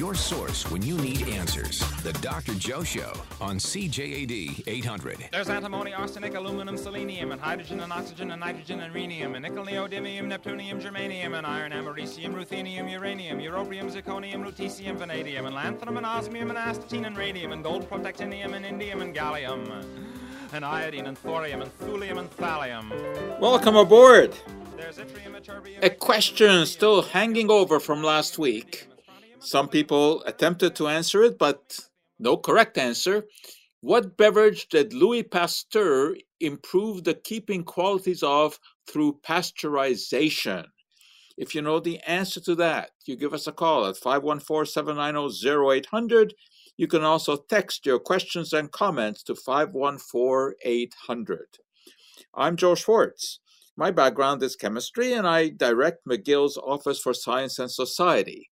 Your source when you need answers. The Dr. Joe Show on CJAD 800. There's antimony, arsenic, aluminum, selenium, and hydrogen, and oxygen, and nitrogen, and rhenium, and nickel, neodymium, neptunium, germanium, and iron, americium, ruthenium, uranium, europium, zirconium, lutetium, vanadium, and lanthanum, and osmium, and astatine, and radium, and gold, protactinium, and indium, and gallium, and iodine, and thorium, and thulium, and thallium. Welcome aboard. There's yttrium, ytterbium, A question still hanging over from last week. Some people attempted to answer it, but no correct answer. What beverage did Louis Pasteur improve the keeping qualities of through pasteurization? If you know the answer to that, you give us a call at 514 790 0800. You can also text your questions and comments to 514 800. I'm Joe Schwartz. My background is chemistry, and I direct McGill's Office for Science and Society,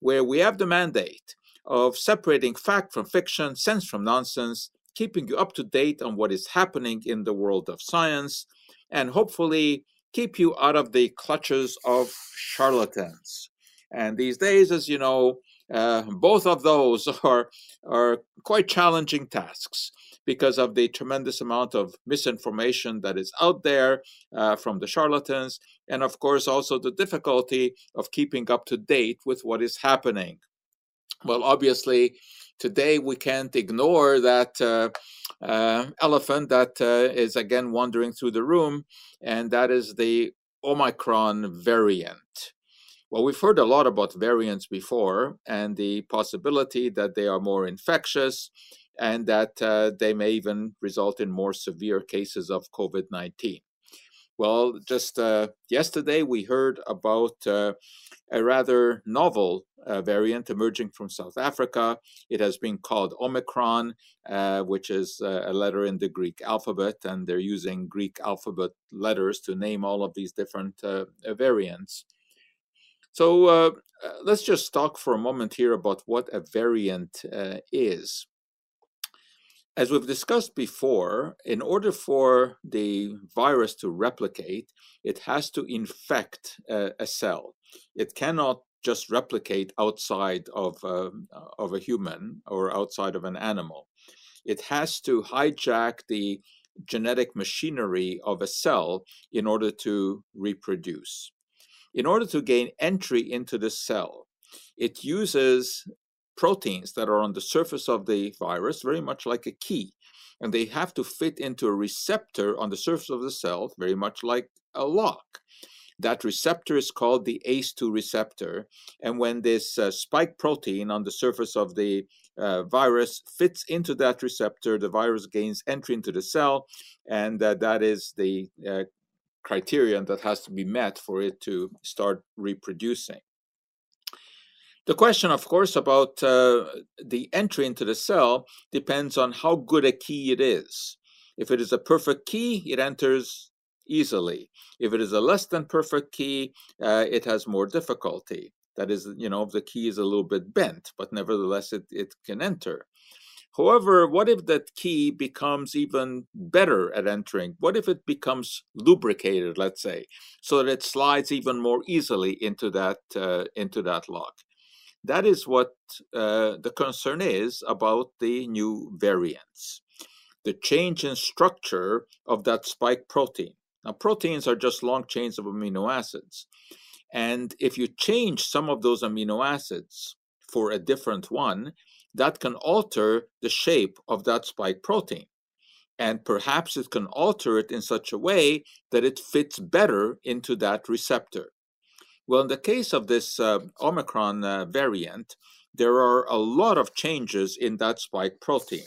where we have the mandate of separating fact from fiction, sense from nonsense, keeping you up to date on what is happening in the world of science, and hopefully keep you out of the clutches of charlatans. And these days, as you know, uh, both of those are, are quite challenging tasks because of the tremendous amount of misinformation that is out there uh, from the charlatans, and of course, also the difficulty of keeping up to date with what is happening. Well, obviously, today we can't ignore that uh, uh, elephant that uh, is again wandering through the room, and that is the Omicron variant. Well, we've heard a lot about variants before and the possibility that they are more infectious and that uh, they may even result in more severe cases of COVID 19. Well, just uh, yesterday we heard about uh, a rather novel uh, variant emerging from South Africa. It has been called Omicron, uh, which is uh, a letter in the Greek alphabet, and they're using Greek alphabet letters to name all of these different variants. So uh, uh, let's just talk for a moment here about what a variant uh, is. As we've discussed before, in order for the virus to replicate, it has to infect a, a cell. It cannot just replicate outside of, um, uh, of a human or outside of an animal. It has to hijack the genetic machinery of a cell in order to reproduce. In order to gain entry into the cell, it uses proteins that are on the surface of the virus, very much like a key. And they have to fit into a receptor on the surface of the cell, very much like a lock. That receptor is called the ACE2 receptor. And when this uh, spike protein on the surface of the uh, virus fits into that receptor, the virus gains entry into the cell. And uh, that is the uh, criterion that has to be met for it to start reproducing. The question, of course, about uh, the entry into the cell depends on how good a key it is. If it is a perfect key, it enters easily. If it is a less than perfect key, uh, it has more difficulty. That is, you know, the key is a little bit bent, but nevertheless, it, it can enter. However, what if that key becomes even better at entering? What if it becomes lubricated, let's say, so that it slides even more easily into that uh, into that lock? That is what uh, the concern is about the new variants. The change in structure of that spike protein. Now, proteins are just long chains of amino acids. And if you change some of those amino acids for a different one, that can alter the shape of that spike protein. And perhaps it can alter it in such a way that it fits better into that receptor. Well, in the case of this uh, Omicron uh, variant, there are a lot of changes in that spike protein.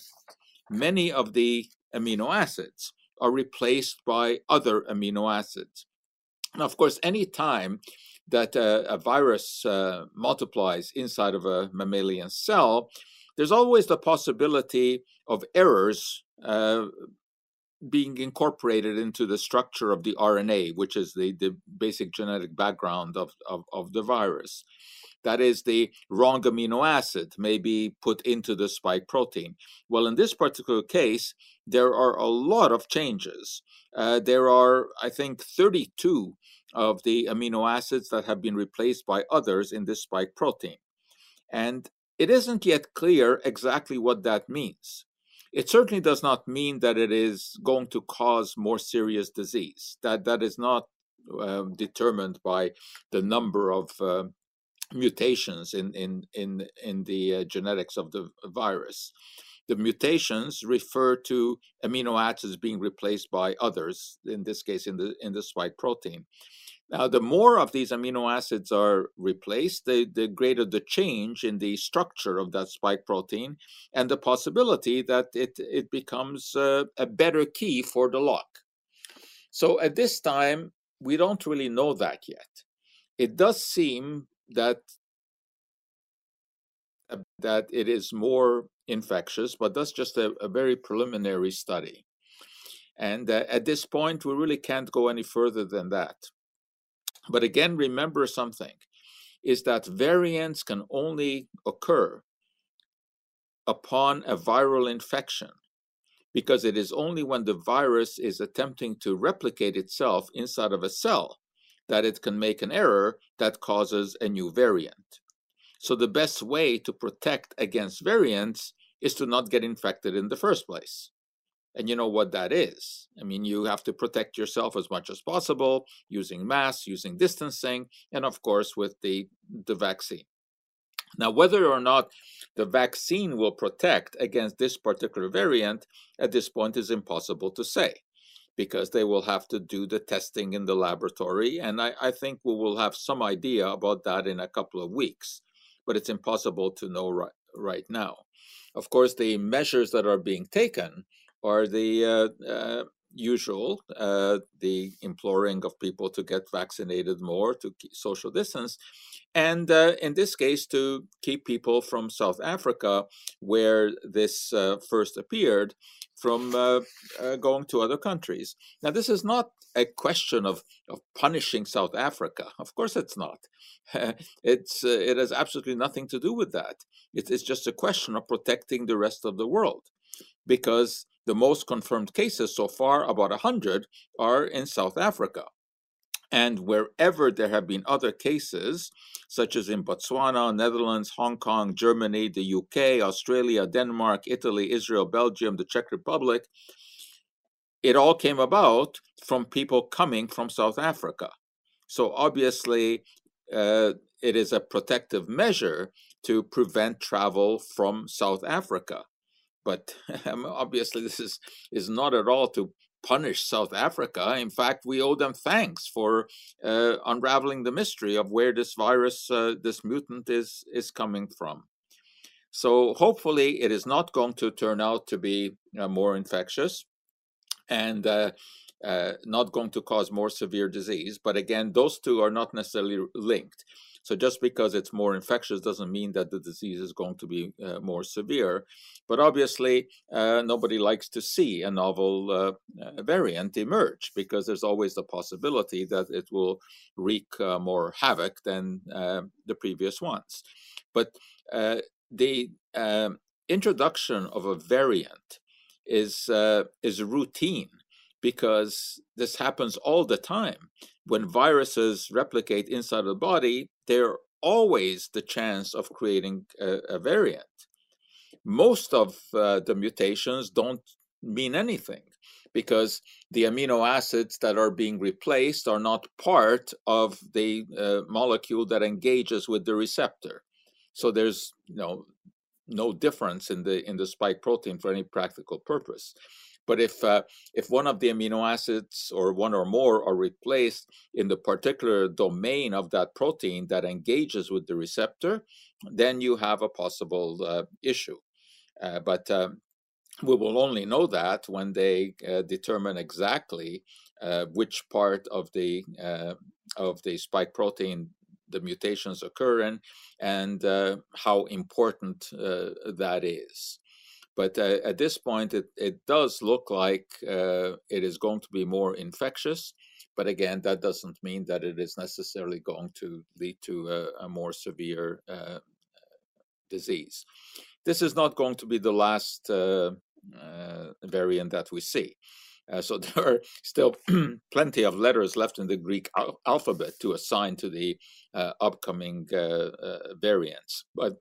Many of the amino acids are replaced by other amino acids. Now, of course, any time that uh, a virus uh, multiplies inside of a mammalian cell, there's always the possibility of errors uh, being incorporated into the structure of the RNA, which is the, the basic genetic background of, of, of the virus. That is, the wrong amino acid may be put into the spike protein. Well, in this particular case, there are a lot of changes. Uh, there are, I think, 32 of the amino acids that have been replaced by others in this spike protein. And it isn't yet clear exactly what that means. It certainly does not mean that it is going to cause more serious disease. That that is not uh, determined by the number of uh, mutations in in in in the uh, genetics of the virus. The mutations refer to amino acids being replaced by others. In this case, in the in the spike protein. Now, the more of these amino acids are replaced, the, the greater the change in the structure of that spike protein and the possibility that it, it becomes uh, a better key for the lock. So at this time, we don't really know that yet. It does seem that that it is more infectious, but that's just a, a very preliminary study. And uh, at this point, we really can't go any further than that. But again, remember something is that variants can only occur upon a viral infection because it is only when the virus is attempting to replicate itself inside of a cell that it can make an error that causes a new variant. So, the best way to protect against variants is to not get infected in the first place and you know what that is. I mean, you have to protect yourself as much as possible using masks, using distancing, and of course with the, the vaccine. Now, whether or not the vaccine will protect against this particular variant at this point is impossible to say because they will have to do the testing in the laboratory. And I, I think we will have some idea about that in a couple of weeks, but it's impossible to know right, right now. Of course, the measures that are being taken are the uh, uh, usual, uh, the imploring of people to get vaccinated more, to social distance, and uh, in this case, to keep people from South Africa, where this uh, first appeared, from uh, going to other countries. Now, this is not a question of, of punishing South Africa. Of course, it's not. it's it has absolutely nothing to do with that. It, it's just a question of protecting the rest of the world, because the most confirmed cases so far, about 100, are in South Africa. And wherever there have been other cases, such as in Botswana, Netherlands, Hong Kong, Germany, the UK, Australia, Denmark, Italy, Israel, Belgium, the Czech Republic, it all came about from people coming from South Africa. So obviously, uh, it is a protective measure to prevent travel from South Africa. But obviously, this is, is not at all to punish South Africa. In fact, we owe them thanks for uh, unraveling the mystery of where this virus, uh, this mutant, is is coming from. So hopefully, it is not going to turn out to be uh, more infectious, and uh, uh, not going to cause more severe disease. But again, those two are not necessarily linked. So just because it's more infectious doesn't mean that the disease is going to be uh, more severe. But obviously, uh, nobody likes to see a novel uh, uh variant emerge because there's always the possibility that it will wreak uh, more havoc than the previous ones. But the um, introduction of a variant is is routine because this happens all the time. When viruses replicate inside the body, there's always the chance of creating a, a variant. Most of uh, the mutations don't mean anything because the amino acids that are being replaced are not part of the uh, molecule that engages with the receptor. So there's you know no difference in the in the spike protein for any practical purpose. But if uh, if one of the amino acids or one or more are replaced in the particular domain of that protein that engages with the receptor, then you have a possible uh, issue. Uh, but um, we will only know that when they uh, determine exactly uh, which part of the uh, of the spike protein the mutations occur in and how important that is. But uh, at this point, it, it does look like uh, it is going to be more infectious. But again, that doesn't mean that it is necessarily going to lead to a, a more severe uh, disease. This is not going to be the last uh, uh, variant that we see. Uh, so there are still plenty of letters left in the Greek al- alphabet to assign to the upcoming variants. But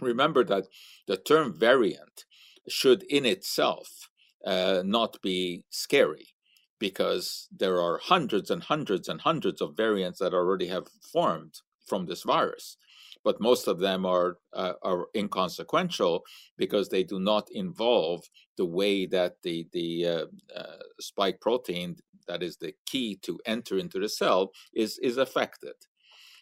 remember that the term variant should in itself uh, not be scary because there are hundreds and hundreds and hundreds of variants that already have formed from this virus but most of them are uh, are inconsequential because they do not involve the way that the the uh, uh, spike protein that is the key to enter into the cell is is affected.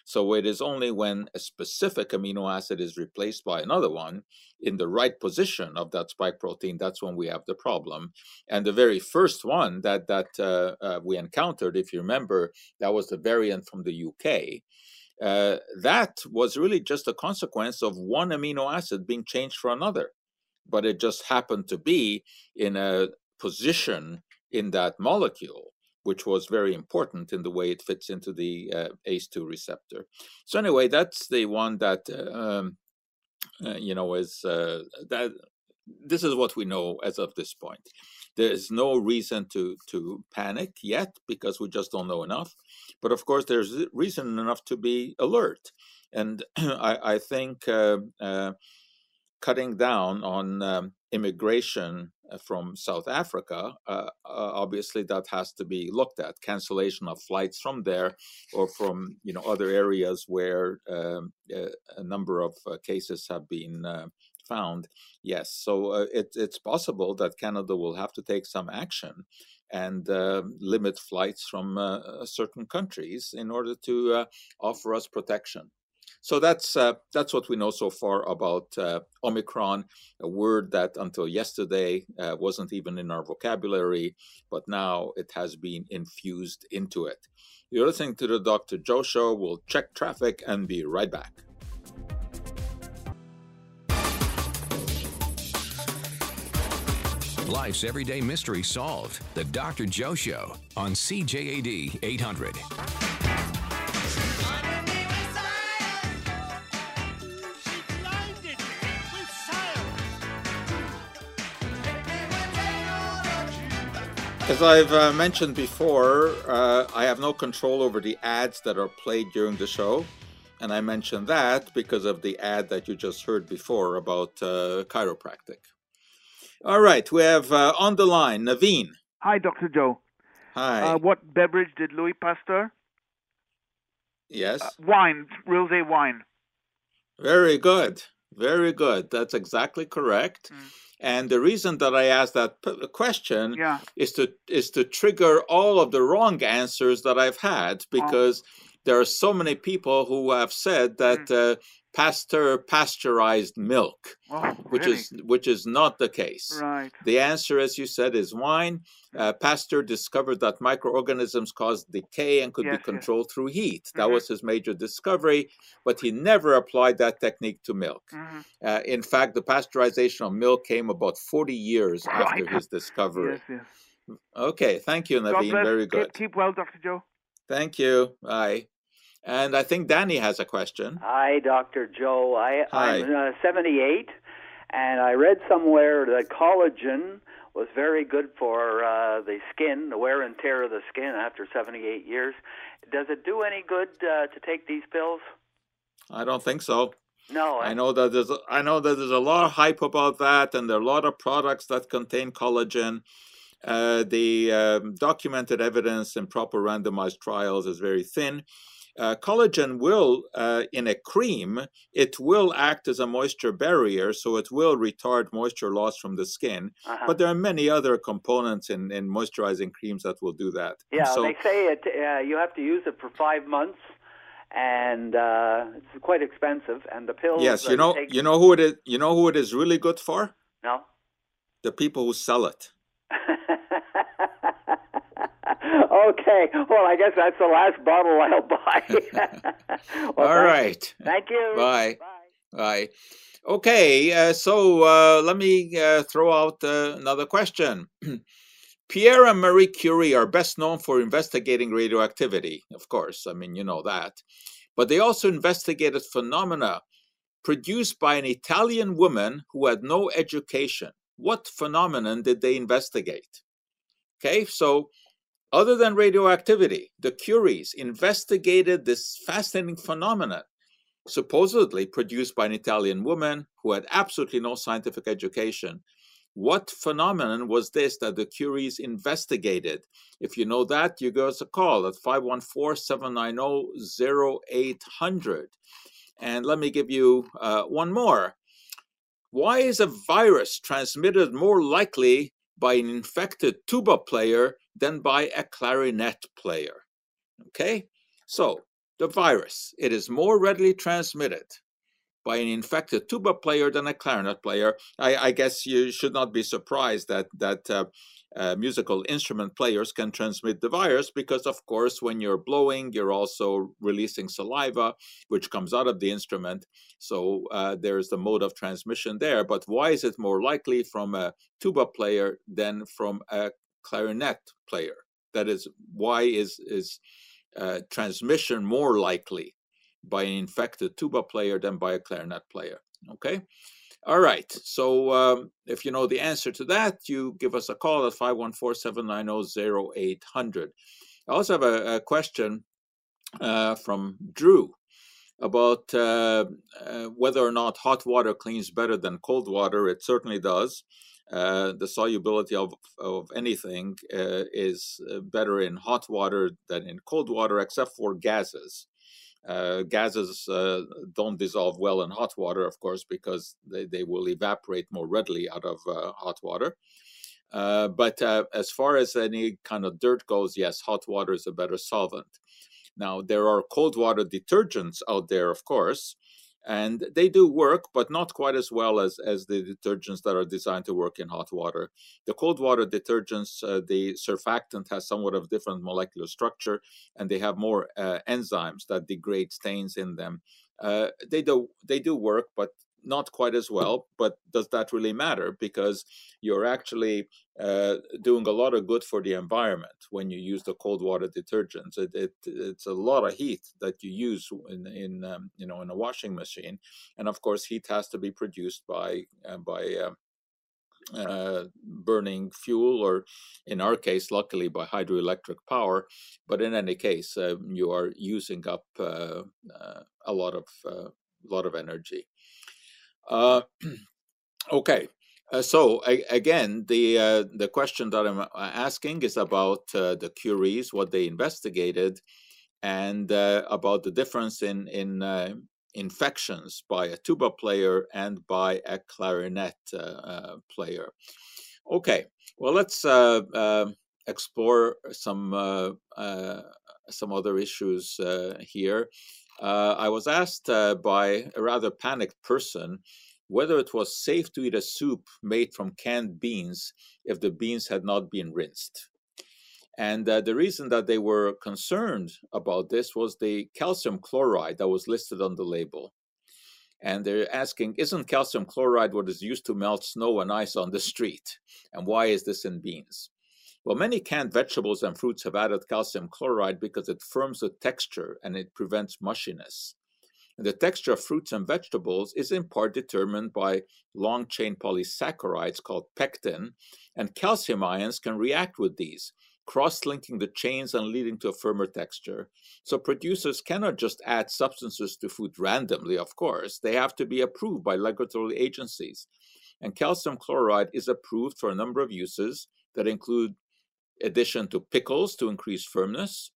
So it is only when a specific amino acid is replaced by another one in the right position of that spike protein, that's when we have the problem. And the very first one that that uh, uh, we encountered, if you remember, that was the variant from the UK uh, that was really just a consequence of one amino acid being changed for another. But it just happened to be in a position in that molecule, which was very important in the way it fits into the uh, ACE2 receptor. So, anyway, that's the one that, uh, um, uh, you know, is uh, that. This is what we know as of this point. There is no reason to to panic yet because we just don't know enough. But of course, there's reason enough to be alert. And I, I, think uh, uh, cutting down on um, immigration uh, from South Africa, uh, uh, obviously that has to be looked at. Cancellation of flights from there or from you know other areas where um, a number of uh, cases have been found. Yes, so it, it's possible that Canada will have to take some action and uh, limit flights from uh, uh, certain countries in order to uh, offer us protection. So that's uh, that's what we know so far about uh, Omicron, a word that until yesterday wasn't even in our vocabulary, but now it has been infused into it. You're listening to the Dr. Joe Show. We'll check traffic and be right back. Life's everyday mystery solved. The Dr. Joe Show on CJAD 800. As I've uh, mentioned before, uh, I have no control over the ads that are played during the show. And I mentioned that because of the ad that you just heard before about uh, chiropractic. All right, we have uh, on the line Naveen. Hi, Dr. Joe. Hi. Uh, what beverage did Louis Pasteur? Yes. Uh, wine, rosé wine. Very good. Very good. That's exactly correct. Mm. And the reason that I asked that p- question yeah. is to is to trigger all of the wrong answers that I've had oh. because oh. there are so many people who have said that mm. uh, Pasteur pasteurized milk, oh, which really? is which is not the case. Right. The answer, as you said, is wine. Uh, Pasteur discovered that microorganisms cause decay and could yes, be controlled yes. through heat. That mm-hmm. was his major discovery, but he never applied that technique to milk. Mm-hmm. Uh, in fact, the pasteurization of milk came about 40 years right. after his discovery. Yes. Okay, thank you, Naveen. Very good. Keep, keep well, Dr. Joe. Thank you. Bye. And I think Danny has a question. Hi, Dr. Joe. I, Hi. I'm uh, 78, and I read somewhere that collagen was very good for uh, the skin, the wear and tear of the skin after 78 years. Does it do any good uh, to take these pills? I don't think so. No, I know that there's I know that there's a lot of hype about that, and there are a lot of products that contain collagen. Uh, the um, documented evidence in proper randomized trials is very thin. Uh, collagen will, uh, in a cream, it will act as a moisture barrier, so it will retard moisture loss from the skin. Uh-huh. But there are many other components in, in moisturizing creams that will do that. Yeah, so, they say it. Uh, you have to use it for five months, and uh, it's quite expensive. And the pills. Yes, you know, take... you know who it is. You know who it is really good for? No. The people who sell it. Okay. Well, I guess that's the last bottle I'll buy. well, All right. You. Thank you. Bye. Bye. Bye. Okay, uh, so uh, let me uh, throw out uh, another question. Pierre and Marie Curie are best known for investigating radioactivity, of course, I mean, you know that. But they also investigated phenomena produced by an Italian woman who had no education. What phenomenon did they investigate? Okay, so other than radioactivity, the Curies investigated this fascinating phenomenon supposedly produced by an Italian woman who had absolutely no scientific education. What phenomenon was this that the Curies investigated? If you know that, you give us a call at 514 790 0800. And let me give you uh, one more. Why is a virus transmitted more likely by an infected tuba player than by a clarinet player? Okay, so the virus, it is more readily transmitted by an infected tuba player than a clarinet player. I, I guess you should not be surprised that that uh, uh, musical instrument players can transmit the virus because, of course, when you're blowing, you're also releasing saliva, which comes out of the instrument. So uh, there's the mode of transmission there. But why is it more likely from a tuba player than from a clarinet player? That is, why is is uh, transmission more likely by an infected tuba player than by a clarinet player? Okay. All right. So um, if you know the answer to that, you give us a call at 514-790-0800. I also have a, a question uh, from Drew about uh, uh, whether or not hot water cleans better than cold water. It certainly does. Uh, the solubility of, of anything uh, is uh, better in hot water than in cold water, except for gases. Uh, gases uh, don't dissolve well in hot water, of course, because they, they will evaporate more readily out of hot water. But as far as any kind of dirt goes, yes, hot water is a better solvent. Now, there are cold water detergents out there, of course, and they do work, but not quite as well as, as the detergents that are designed to work in hot water. The cold water detergents, uh, the surfactant has somewhat of different molecular structure, and they have more uh, enzymes that degrade stains in them. Uh, they do they do work, but not quite as well, but does that really matter? Because you're actually uh, doing a lot of good for the environment when you use the cold water detergents. It, it it's a lot of heat that you use in in um, you know in a washing machine, and of course heat has to be produced by uh, by uh, uh, burning fuel, or in our case, luckily by hydroelectric power. But in any case, uh, you are using up uh, uh a lot of a lot of energy. Uh, okay. Uh, so again, the uh, the question that I'm uh, asking is about uh, the Curies, what they investigated, and uh, about the difference in in infections by a tuba player and by a clarinet player. Okay, well let's explore some some other issues here. Uh, I was asked uh, by a rather panicked person whether it was safe to eat a soup made from canned beans if the beans had not been rinsed. And uh, the reason that they were concerned about this was the calcium chloride that was listed on the label. And they're asking, isn't calcium chloride what is used to melt snow and ice on the street? And why is this in beans? Well, many canned vegetables and fruits have added calcium chloride because it firms the texture and it prevents mushiness. And the texture of fruits and vegetables is in part determined by long chain polysaccharides called pectin, and calcium ions can react with these, cross linking the chains and leading to a firmer texture. So producers cannot just add substances to food randomly, of course, they have to be approved by regulatory agencies. And calcium chloride is approved for a number of uses that include addition to pickles to increase firmness,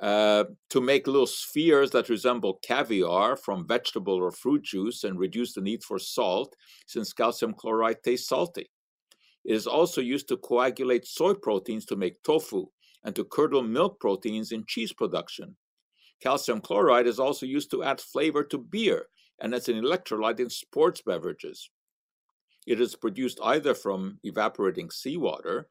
uh, to make little spheres that resemble caviar from vegetable or fruit juice and reduce the need for salt, since calcium chloride tastes salty. It is also used to coagulate soy proteins to make tofu and to curdle milk proteins in cheese production. Calcium chloride is also used to add flavor to beer and as an electrolyte in sports beverages. It is produced either from evaporating seawater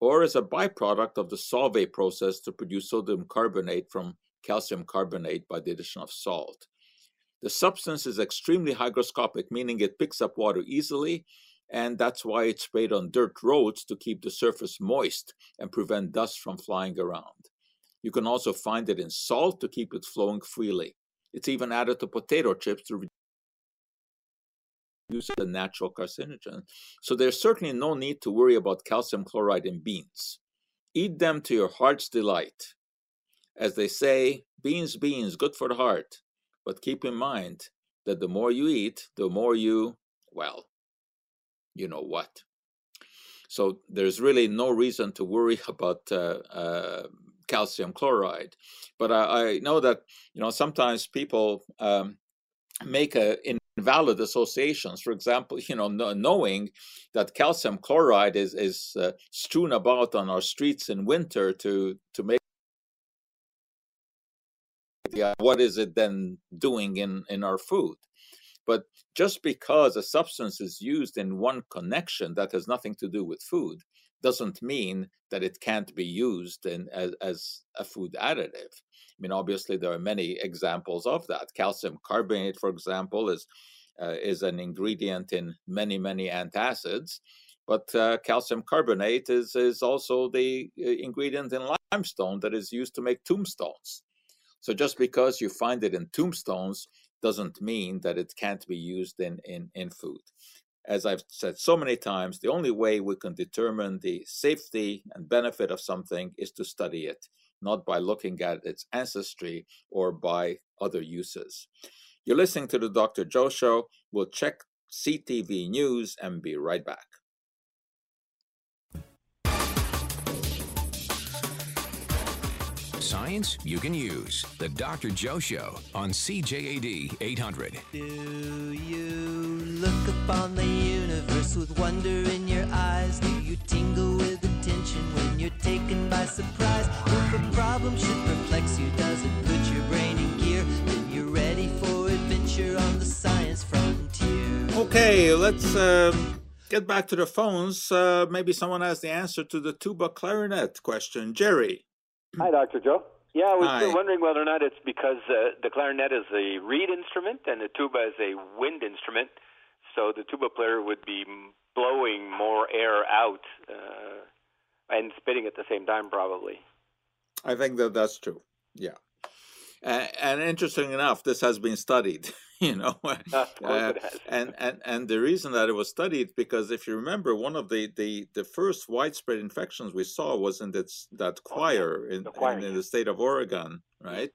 or as a byproduct of the Solvay process to produce sodium carbonate from calcium carbonate by the addition of salt. The substance is extremely hygroscopic, meaning it picks up water easily, and that's why it's sprayed on dirt roads to keep the surface moist and prevent dust from flying around. You can also find it in salt to keep it flowing freely. It's even added to potato chips to use a natural carcinogen. So there's certainly no need to worry about calcium chloride in beans. Eat them to your heart's delight. As they say, beans, beans, good for the heart. But keep in mind that the more you eat, the more you, well, you know what. So there's really no reason to worry about uh, uh, calcium chloride. But I, I, know that you know sometimes people um, make a invalid associations. For example, you know, knowing that calcium chloride is is uh, strewn about on our streets in winter to to make what is it then doing in in our food? But just because a substance is used in one connection that has nothing to do with food doesn't mean that it can't be used in, as, as a food additive. I mean, obviously, there are many examples of that. Calcium carbonate, for example, is uh, is an ingredient in many many antacids, but uh, calcium carbonate is is also the uh, ingredient in limestone that is used to make tombstones. So just because you find it in tombstones doesn't mean that it can't be used in in in food. As I've said so many times, the only way we can determine the safety and benefit of something is to study it not by looking at its ancestry or by other uses. You're listening to the Dr. Joe Show. We'll check CTV News and be right back. Science you can use. The Dr. Joe Show on CJAD 800. Do you look upon the universe with wonder in your eyes? Do you tingle with attention when you're taken by surprise? If a problem should perplex you, does it put your brain in gear? Then you're ready for adventure on the science frontier. Okay, let's uh, get back to the phones. Uh, maybe someone has the answer to the tuba clarinet question. Jerry. Hi, Dr. Joe. Yeah, I was Hi. wondering whether or not it's because uh, the clarinet is a reed instrument and the tuba is a wind instrument, so the tuba player would be blowing more air out uh, and spitting at the same time, probably. I think that that's true. Yeah. Uh, and interesting enough, this has been studied, you know. Uh, and, and and the reason that it was studied because if you remember, one of the the, the first widespread infections we saw was in that that choir in, Oh, the choir, in, in the state of Oregon, right?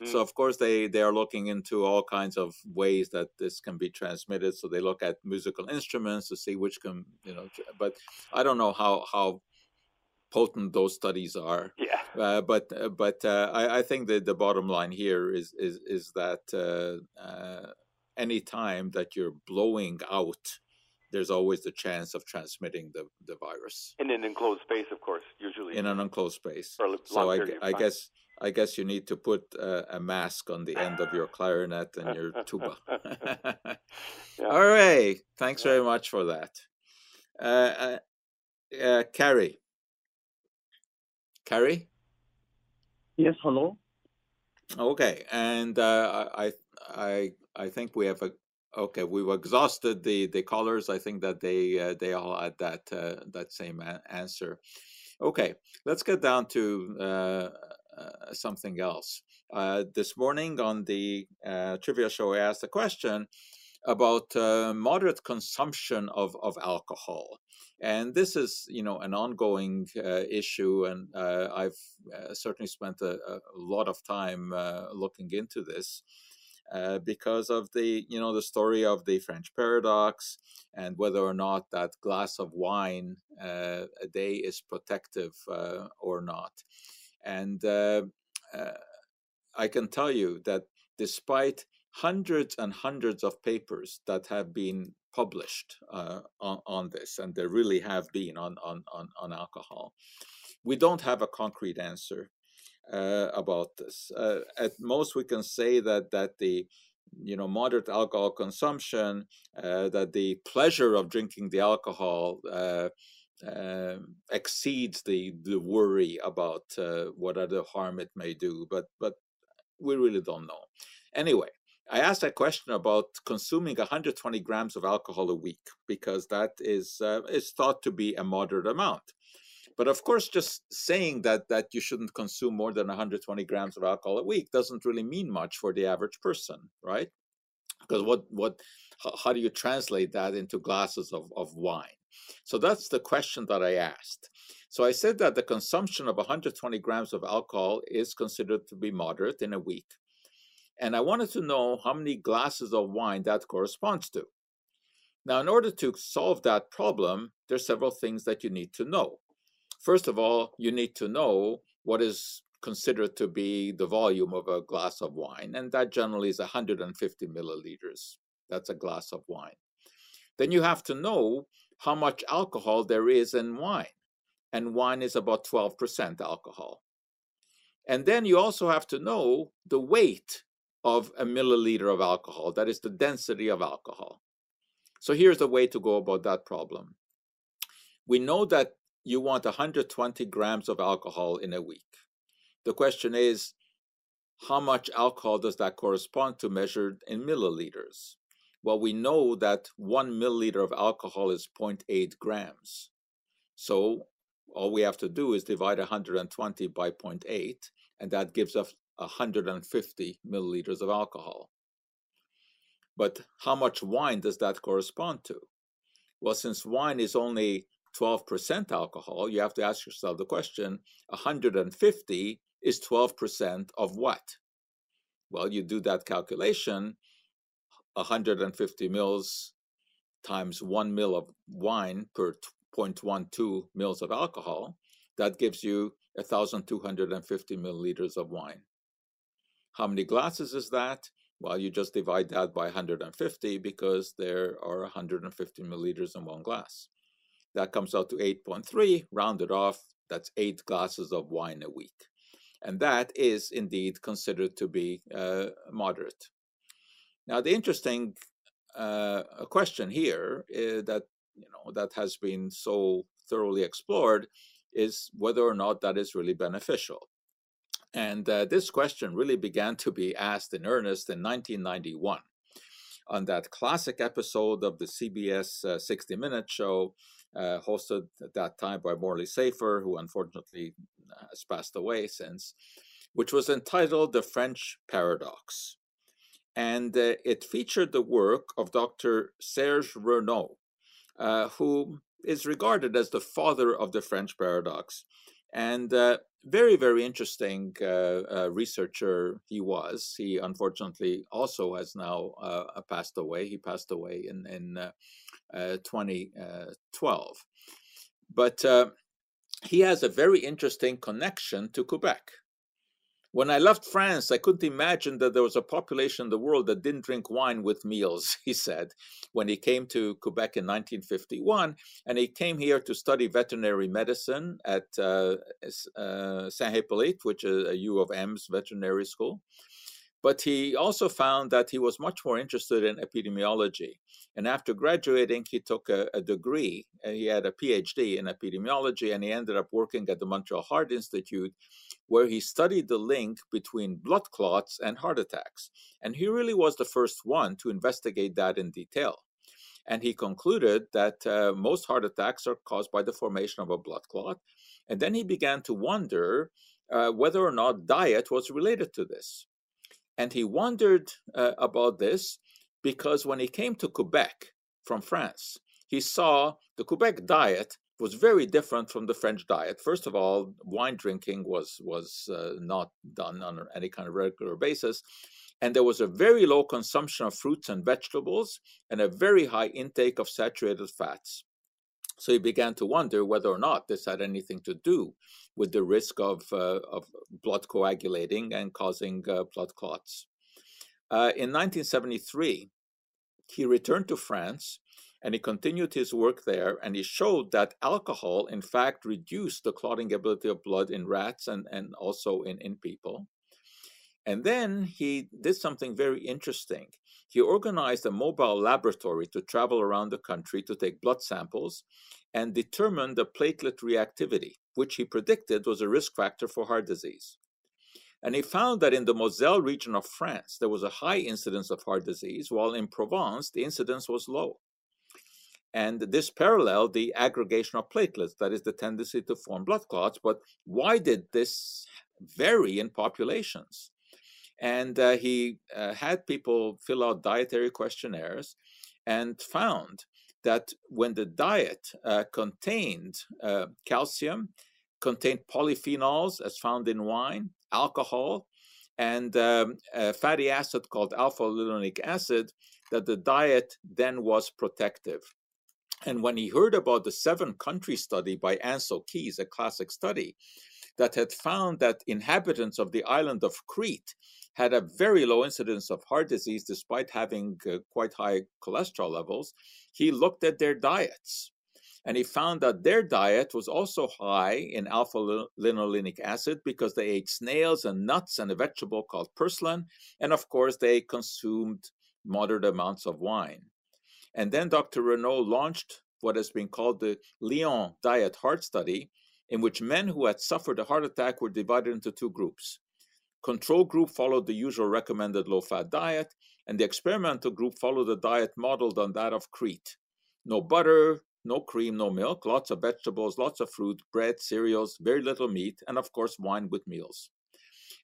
Mm. So of course they they are looking into all kinds of ways that this can be transmitted. So they look at musical instruments to see which can you know. But I don't know how how potent those studies are. Yeah. Uh, but uh, but uh, I, I think that the bottom line here is is is that uh, uh, any time that you're blowing out, there's always the chance of transmitting the, the virus In an enclosed space, of course, usually. in an enclosed space. So I, period gu- of I guess I guess you need to put uh, a mask on the end of your clarinet and your tuba. Yeah. All right, thanks very much for that. Uh, uh, uh, Carrie. Carrie. Yes, hello. Okay, and uh, I I I think we have a okay. We've exhausted the the callers. I think that they uh, they all had that uh, that same answer. Okay, let's get down to uh, uh, something else. Uh, this morning on the uh, trivia show, I asked a question about uh, moderate consumption of of alcohol, and this is you know an ongoing uh, issue, and uh, I've uh, certainly spent a, a lot of time uh, looking into this. Uh, because of the you know the story of the French paradox and whether or not that glass of wine uh, a day is protective or not, and I can tell you that despite hundreds and hundreds of papers that have been published uh, on, on this, and there really have been on, on, on, on alcohol, we don't have a concrete answer uh, about this. Uh, at most, we can say that that the you know moderate alcohol consumption, uh, that the pleasure of drinking the alcohol uh, um exceeds the the worry about uh, what other harm it may do. But but we really don't know. Anyway, I asked that question about consuming 120 grams of alcohol a week because that is uh, is thought to be a moderate amount. But of course, just saying that that you shouldn't consume more than 120 grams of alcohol a week doesn't really mean much for the average person, right? Because what what how, do you translate that into glasses of, of wine? So that's the question that I asked. So I said that the consumption of 120 grams of alcohol is considered to be moderate in a week. And I wanted to know how many glasses of wine that corresponds to. Now, in order to solve that problem, there's several things that you need to know. First of all, you need to know what is considered to be the volume of a glass of wine, and that generally is 150 milliliters. That's a glass of wine. Then you have to know how much alcohol there is in wine, and wine is about 12% alcohol. And then you also have to know the weight of a milliliter of alcohol, that is the density of alcohol. So here's the way to go about that problem. We know that you want 120 grams of alcohol in a week. The question is, how much alcohol does that correspond to measured in milliliters? Well, we know that one milliliter of alcohol is 0.8 grams. So all we have to do is divide 120 by 0.8, and that gives us 150 milliliters of alcohol. But how much wine does that correspond to? Well, since wine is only 12% alcohol, you have to ask yourself the question 150 is 12% of what? Well, you do that calculation 150 mils times one mil of wine per 0.12 mils of alcohol, that gives you 1,250 milliliters of wine. How many glasses is that? Well, you just divide that by 150 because there are 150 milliliters in one glass. That comes out to 8.3, rounded off, that's eight glasses of wine a week. And that is indeed considered to be uh, moderate. Now, the interesting uh, question here is that you know that has been so thoroughly explored is whether or not that is really beneficial. And uh, this question really began to be asked in earnest in 1991 on that classic episode of the CBS uh, 60 Minute show, uh, hosted at that time by Morley Safer, who unfortunately has passed away since, which was entitled The French Paradox. And uh, it featured the work of Dr. Serge Renaud, uh, who is regarded as the father of the French paradox. And uh, very, very interesting uh, uh, researcher he was. He unfortunately also has now uh, passed away. He passed away in, in 2012. But he has a very interesting connection to Quebec. When I left France, I couldn't imagine that there was a population in the world that didn't drink wine with meals, he said, when he came to Quebec in 1951. And he came here to study veterinary medicine at uh, uh, Saint Hippolyte, which is a U of M's veterinary school. But he also found that he was much more interested in epidemiology. And after graduating, he took a, a, degree. He had a PhD in epidemiology, and he ended up working at the Montreal Heart Institute, where he studied the link between blood clots and heart attacks. And he really was the first one to investigate that in detail. And he concluded that uh, most heart attacks are caused by the formation of a blood clot. And then he began to wonder uh, whether or not diet was related to this. And he wondered uh, about this because when he came to Quebec from France, he saw the Quebec diet was very different from the French diet. First of all, wine drinking was was uh, not done on any kind of regular basis, and there was a very low consumption of fruits and vegetables and a very high intake of saturated fats. So he began to wonder whether or not this had anything to do with the risk of, uh, of blood coagulating and causing uh, blood clots. Uh, in 1973, he returned to France and he continued his work there and he showed that alcohol, in fact, reduced the clotting ability of blood in rats and, and also in, in people. And then he did something very interesting. He organized a mobile laboratory to travel around the country to take blood samples and determine the platelet reactivity, which he predicted was a risk factor for heart disease. And he found that in the Moselle region of France, there was a high incidence of heart disease, while in Provence, the incidence was low. And this paralleled the aggregation of platelets, that is the tendency to form blood clots. But why did this vary in populations? And uh, he uh, had people fill out dietary questionnaires and found that when the diet uh, contained uh, calcium, contained polyphenols as found in wine, alcohol, and um, a fatty acid called alpha linolenic acid, that the diet then was protective. And when he heard about the seven country study by Ancel Keys, a classic study, that had found that inhabitants of the island of Crete had a very low incidence of heart disease despite having uh, quite high cholesterol levels, he looked at their diets. And he found that their diet was also high in alpha linolenic acid because they ate snails and nuts and a vegetable called purslane. And of course, they consumed moderate amounts of wine. And then Dr. Renaud launched what has been called the Lyon Diet Heart Study, in which men who had suffered a heart attack were divided into two groups. Control group followed the usual recommended low fat diet, and the experimental group followed a diet modeled on that of Crete. No butter, no cream, no milk, lots of vegetables, lots of fruit, bread, cereals, very little meat, and of course, wine with meals.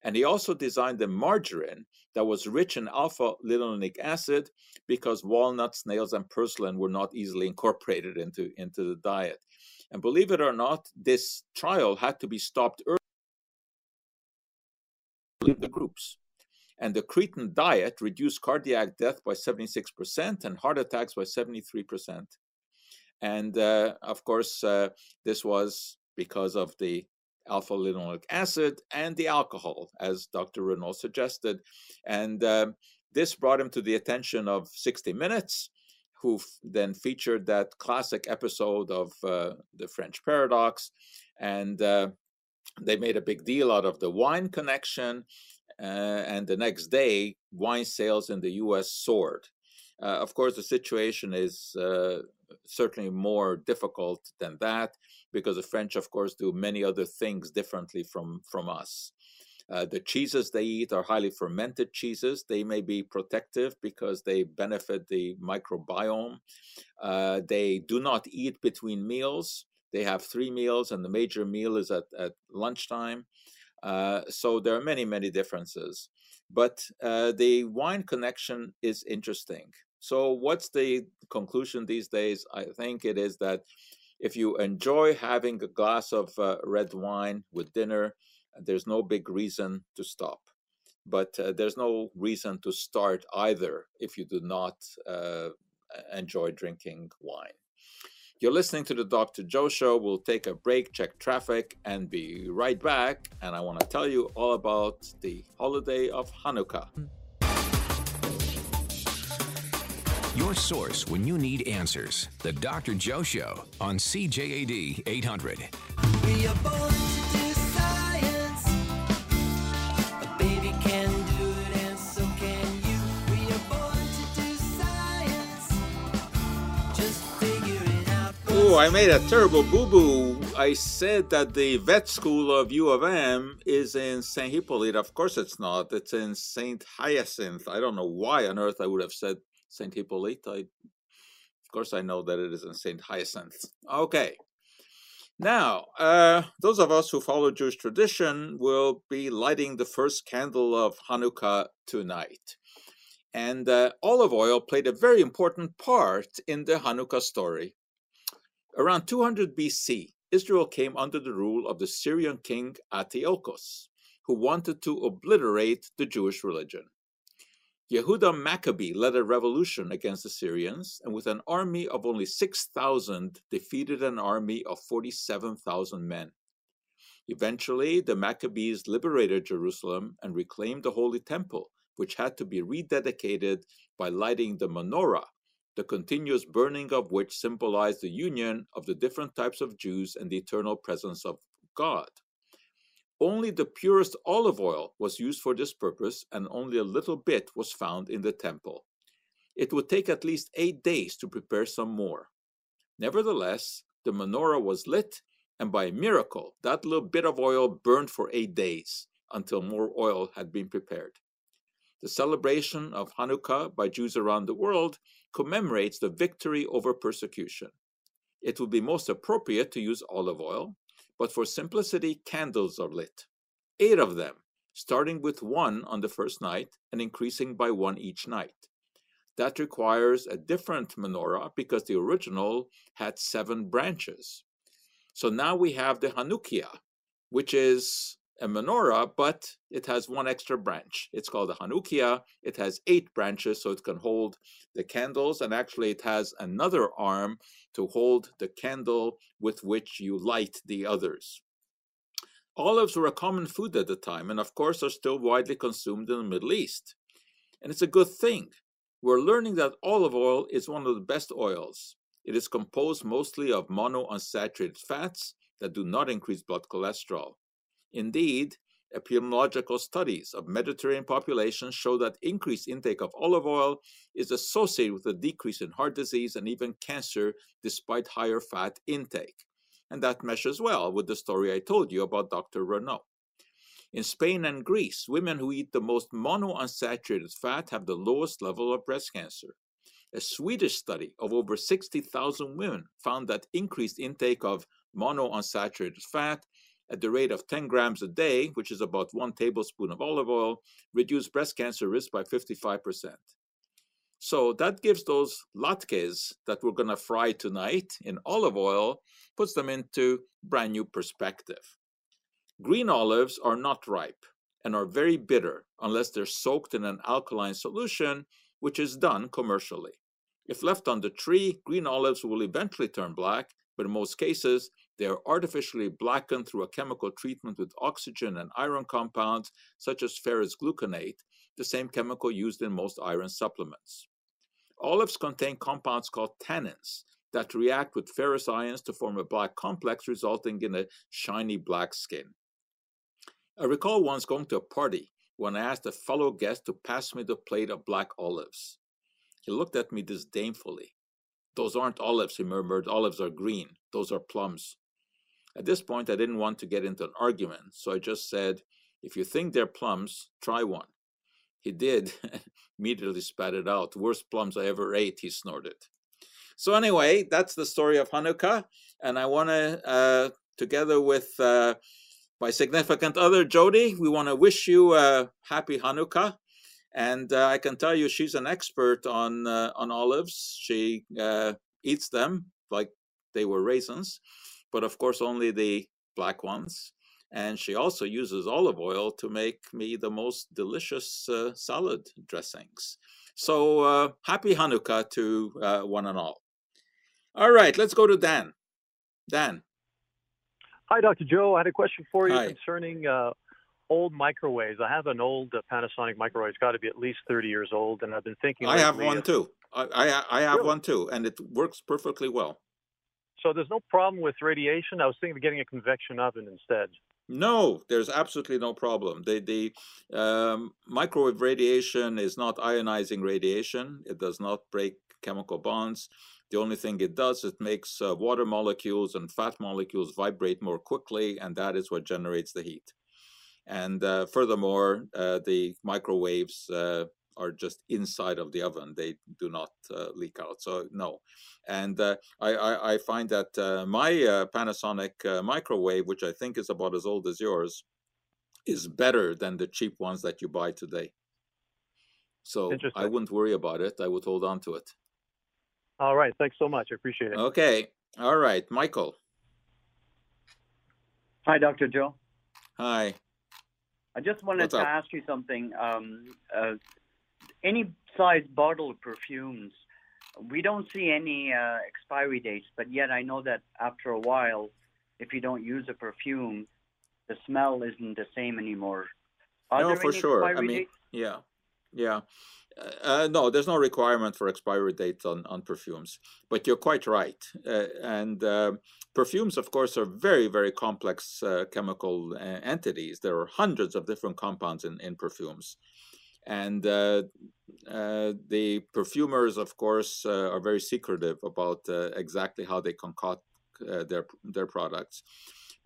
And he also designed a margarine that was rich in alpha linolenic acid because walnuts, snails, and purslane were not easily incorporated into, into the diet. And believe it or not, this trial had to be stopped early the groups. And the Cretan diet reduced cardiac death by 76% and heart attacks by 73%. And uh, of course, uh, this was because of the alpha linolenic acid and the alcohol, as Dr. Renaud suggested. And uh, this brought him to the attention of 60 Minutes, who then featured that classic episode of uh, the French Paradox. And uh, they made a big deal out of the wine connection. Uh, and the next day, wine sales in the US soared. Uh, of course, the situation is uh, certainly more difficult than that because the French, of course, do many other things differently from, from us. Uh, the cheeses they eat are highly fermented cheeses. They may be protective because they benefit the microbiome. Uh, they do not eat between meals. They have three meals, and the major meal is at, at lunchtime. Uh, so there are many, many differences. But uh, the wine connection is interesting. So, what's the conclusion these days? I think it is that if you enjoy having a glass of uh, red wine with dinner, there's no big reason to stop. But uh, there's no reason to start either if you do not uh, enjoy drinking wine. You're listening to the Dr. Joe Show. We'll take a break, check traffic, and be right back. And I want to tell you all about the holiday of Hanukkah. Your source when you need answers. The Dr. Joe Show on CJAD 800. We are born to do science. A baby can do it, and so can you. We are born to do science. Just figure it out. Oh, I made a terrible boo boo. I said that the vet school of U of M is in St. Hippolyte. Of course, it's not. It's in St. Hyacinth. I don't know why on earth I would have said St. Hippolyte. I, of course, I know that it is in St. Hyacinth. Okay. Now, uh, those of us who follow Jewish tradition will be lighting the first candle of Hanukkah tonight. And uh, olive oil played a very important part in the Hanukkah story. Around 200 BC, Israel came under the rule of the Syrian king Antiochus, who wanted to obliterate the Jewish religion. Yehuda Maccabee led a revolution against the Syrians, and with an army of only 6,000, defeated an army of 47,000 men. Eventually, the Maccabees liberated Jerusalem and reclaimed the Holy Temple, which had to be rededicated by lighting the menorah, the continuous burning of which symbolized the union of the different types of Jews and the eternal presence of God. Only the purest olive oil was used for this purpose, and only a little bit was found in the temple. It would take at least eight days to prepare some more. Nevertheless, the menorah was lit, and by a miracle, that little bit of oil burned for eight days until more oil had been prepared. The celebration of Hanukkah by Jews around the world commemorates the victory over persecution. It would be most appropriate to use olive oil, but for simplicity, candles are lit. Eight of them, starting with one on the first night and increasing by one each night. That requires a different menorah because the original had seven branches. So now we have the Hanukkah, which is a menorah, but it has one extra branch. It's called a Hanukkiah. It has eight branches, so it can hold the candles, and actually, it has another arm to hold the candle with which you light the others. Olives were a common food at the time, and of course, are still widely consumed in the Middle East. And it's a good thing. We're learning that olive oil is one of the best oils. It is composed mostly of monounsaturated fats that do not increase blood cholesterol. Indeed, epidemiological studies of Mediterranean populations show that increased intake of olive oil is associated with a decrease in heart disease and even cancer despite higher fat intake. And that meshes well with the story I told you about Dr. Renaud. In Spain and Greece, women who eat the most monounsaturated fat have the lowest level of breast cancer. A Swedish study of over 60,000 women found that increased intake of monounsaturated fat at the rate of 10 grams a day, which is about one tablespoon of olive oil, reduce breast cancer risk by 55%. So that gives those latkes that we're going to fry tonight in olive oil, puts them into brand new perspective. Green olives are not ripe and are very bitter unless they're soaked in an alkaline solution, which is done commercially. If left on the tree, green olives will eventually turn black, but in most cases, they are artificially blackened through a chemical treatment with oxygen and iron compounds, such as ferrous gluconate, the same chemical used in most iron supplements. Olives contain compounds called tannins that react with ferrous ions to form a black complex, resulting in a shiny black skin. I recall once going to a party when I asked a fellow guest to pass me the plate of black olives. He looked at me disdainfully. Those aren't olives, he murmured. Olives are green. Those are plums. At this point, I didn't want to get into an argument, so I just said, If you think they're plums, try one. He did, immediately spat it out. Worst plums I ever ate, he snorted. So, anyway, that's the story of Hanukkah. And I want to, uh, together with uh, my significant other, Jody, we want to wish you a happy Hanukkah. And uh, I can tell you, she's an expert on uh, on olives. She uh, eats them like they were raisins, but of course only the black ones. And she also uses olive oil to make me the most delicious uh, salad dressings. So uh, happy Hanukkah to uh, one and all. All right, let's go to Dan. Dan. Hi, Dr. Joe. I had a question for you Hi. concerning uh, old microwaves. I have an old uh, Panasonic microwave. It's got to be at least 30 years old, and I've been thinking. I have one too. I, I, I have Really? one too, and it works perfectly well. So there's no problem with radiation. I was thinking of getting a convection oven instead. No, there's absolutely no problem. The the um, microwave radiation is not ionizing radiation. It does not break chemical bonds. The only thing it does, it makes uh, water molecules and fat molecules vibrate more quickly, and that is what generates the heat. And uh, furthermore, uh, the microwaves uh, are just inside of the oven; they do not uh, leak out. So no. And uh, I, I, I find that uh, my uh, Panasonic uh, microwave, which I think is about as old as yours, is better than the cheap ones that you buy today. So I wouldn't worry about it. I would hold on to it. All right. Thanks so much. I appreciate it. Okay. All right. Michael. Hi, Dr. Joe. Hi. I just wanted What's to up? ask you something. Um, uh, any size bottle of perfumes, we don't see any uh, expiry dates, but yet I know that after a while, if you don't use a perfume, the smell isn't the same anymore. Are no, for any sure. I mean, dates? yeah, yeah. Uh, uh, no, there's no requirement for expiry date on, on perfumes, but you're quite right. Uh, and uh, perfumes, of course, are very, very complex uh, chemical uh, entities. There are hundreds of different compounds in, in perfumes. And uh, uh, the perfumers, of course, uh, are very secretive about exactly how they concoct their their products.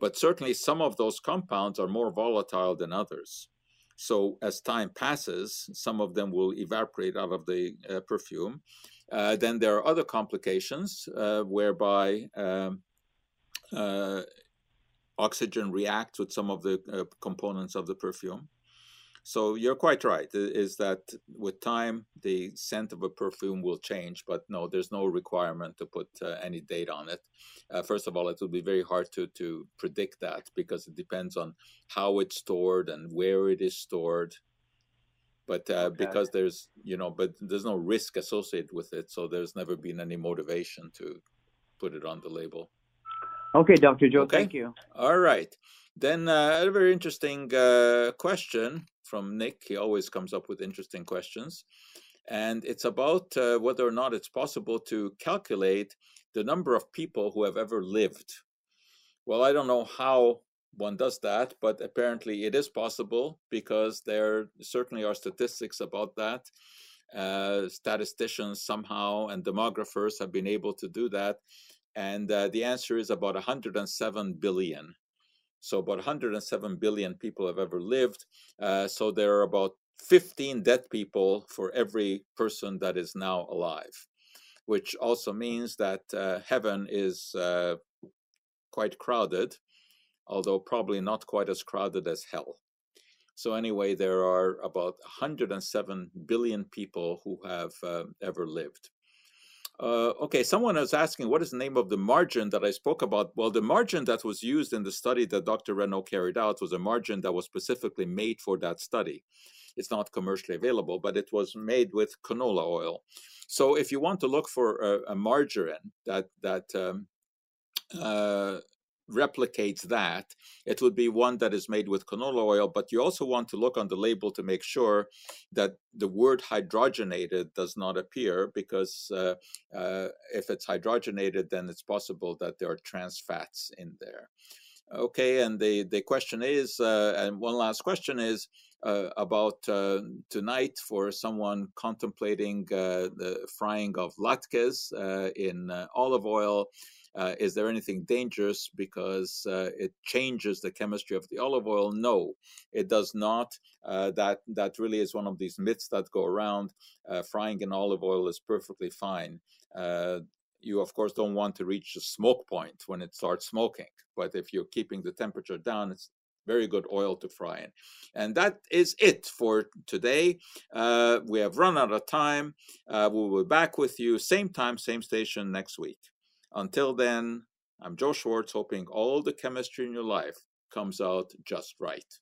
But certainly, some of those compounds are more volatile than others. So as time passes, some of them will evaporate out of the uh, perfume. Uh, then there are other complications uh, whereby um, oxygen reacts with some of the components of the perfume. So you're quite right. Is that with time the scent of a perfume will change, but no, there's no requirement to put uh, any date on it. Uh, first of all, it will be very hard to to predict that because it depends on how it's stored and where it is stored. But uh, Okay. because there's you know, but there's no risk associated with it, so there's never been any motivation to put it on the label. Okay, Dr. Joe, Okay. thank you. All right. Then uh, a very interesting uh, question from Nick. He always comes up with interesting questions. And it's about uh, whether or not it's possible to calculate the number of people who have ever lived. Well, I don't know how one does that, but apparently it is possible because there certainly are statistics about that. Uh, statisticians somehow and demographers have been able to do that. And uh, the answer is about 107 billion. So about 107 billion people have ever lived. Uh, so there are about 15 dead people for every person that is now alive, which also means that uh, heaven is uh, quite crowded, although probably not quite as crowded as hell. So anyway, there are about 107 billion people who have uh, ever lived. Uh, okay, someone is asking what is the name of the margin that I spoke about? Well, the margin that was used in the study that Dr. Renaud carried out was a margin that was specifically made for that study. It's not commercially available, but it was made with canola oil. So if you want to look for a, a margarine that that um, uh, replicates that, it would be one that is made with canola oil. But you also want to look on the label to make sure that the word hydrogenated does not appear, because uh, uh, if it's hydrogenated, then it's possible that there are trans fats in there. Okay, and the, the question is, uh, and one last question is uh, about uh, tonight for someone contemplating uh, the frying of latkes in olive oil. Uh, is there anything dangerous because uh, it changes the chemistry of the olive oil? No, it does not. Uh, that that really is one of these myths that go around. Uh, frying in olive oil is perfectly fine. Uh, you of course don't want to reach the smoke point when it starts smoking, but if you're keeping the temperature down, it's very good oil to fry in. And that is it for today. Uh, we have run out of time. Uh, we will be back with you same time, same station next week. Until then, I'm Joe Schwartz, hoping all the chemistry in your life comes out just right.